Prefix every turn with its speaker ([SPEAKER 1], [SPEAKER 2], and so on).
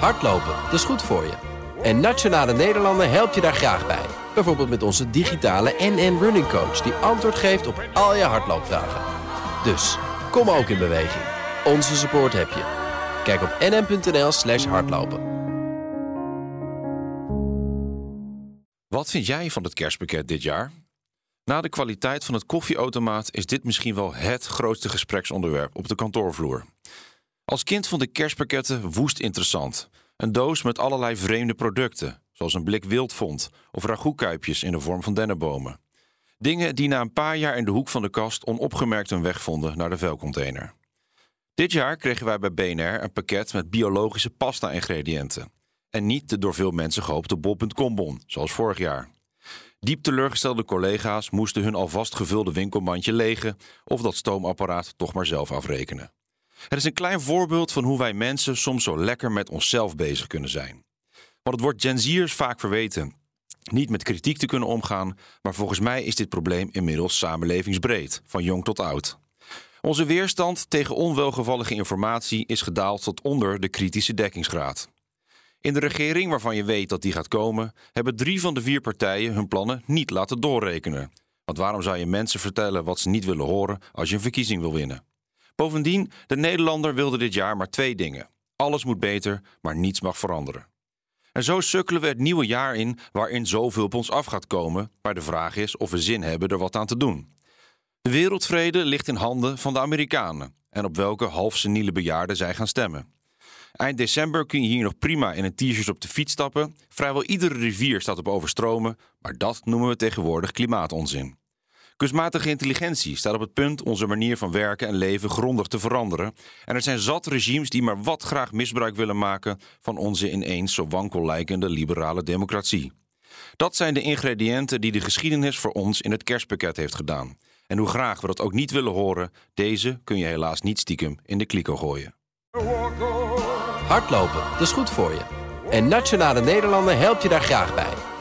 [SPEAKER 1] Hardlopen, dat is goed voor je. En Nationale Nederlanden helpt je daar graag bij. Bijvoorbeeld met onze digitale NN Running Coach... die antwoord geeft op al je hardloopvragen. Dus, kom ook in beweging. Onze support heb je. Kijk op nn.nl slash hardlopen.
[SPEAKER 2] Wat vind jij van het kerstpakket dit jaar? Na de kwaliteit van het koffieautomaat is dit misschien wel het grootste gespreksonderwerp op de kantoorvloer. Als kind vond ik kerstpakketten woest interessant. Een doos met allerlei vreemde producten, zoals een blik wildvond of ragoutkuipjes in de vorm van dennenbomen. Dingen die na een paar jaar in de hoek van de kast onopgemerkt hun weg vonden naar de vuilcontainer. Dit jaar kregen wij bij BNR een pakket met biologische pasta-ingrediënten. En niet de door veel mensen gehoopte bol.com bon, zoals vorig jaar. Diep teleurgestelde collega's moesten hun alvast gevulde winkelmandje legen of dat stoomapparaat toch maar zelf afrekenen. Het is een klein voorbeeld van hoe wij mensen soms zo lekker met onszelf bezig kunnen zijn. Want het wordt Gen Z'ers vaak verweten niet met kritiek te kunnen omgaan, maar volgens mij is dit probleem inmiddels samenlevingsbreed, van jong tot oud. Onze weerstand tegen onwelgevallige informatie is gedaald tot onder de kritische dekkingsgraad. In de regering waarvan je weet dat die gaat komen, hebben drie van de vier partijen hun plannen niet laten doorrekenen. Want waarom zou je mensen vertellen wat ze niet willen horen als je een verkiezing wil winnen? Bovendien, de Nederlander wilde dit jaar maar twee dingen. Alles moet beter, maar niets mag veranderen. En zo sukkelen we het nieuwe jaar in waarin zoveel op ons af gaat komen, maar de vraag is of we zin hebben er wat aan te doen. De wereldvrede ligt in handen van de Amerikanen en op welke halfseniele bejaarden zij gaan stemmen. Eind december kun je hier nog prima in een t-shirt op de fiets stappen. Vrijwel iedere rivier staat op overstromen, maar dat noemen we tegenwoordig klimaatonzin. Kunstmatige intelligentie staat op het punt onze manier van werken en leven grondig te veranderen. En er zijn zat regimes die maar wat graag misbruik willen maken van onze ineens zo wankel lijkende liberale democratie. Dat zijn de ingrediënten die de geschiedenis voor ons in het kerstpakket heeft gedaan. En hoe graag we dat ook niet willen horen, deze kun je helaas niet stiekem in de kliko gooien.
[SPEAKER 1] Hardlopen, dat is goed voor je. En Nationale Nederlanden helpt je daar graag bij.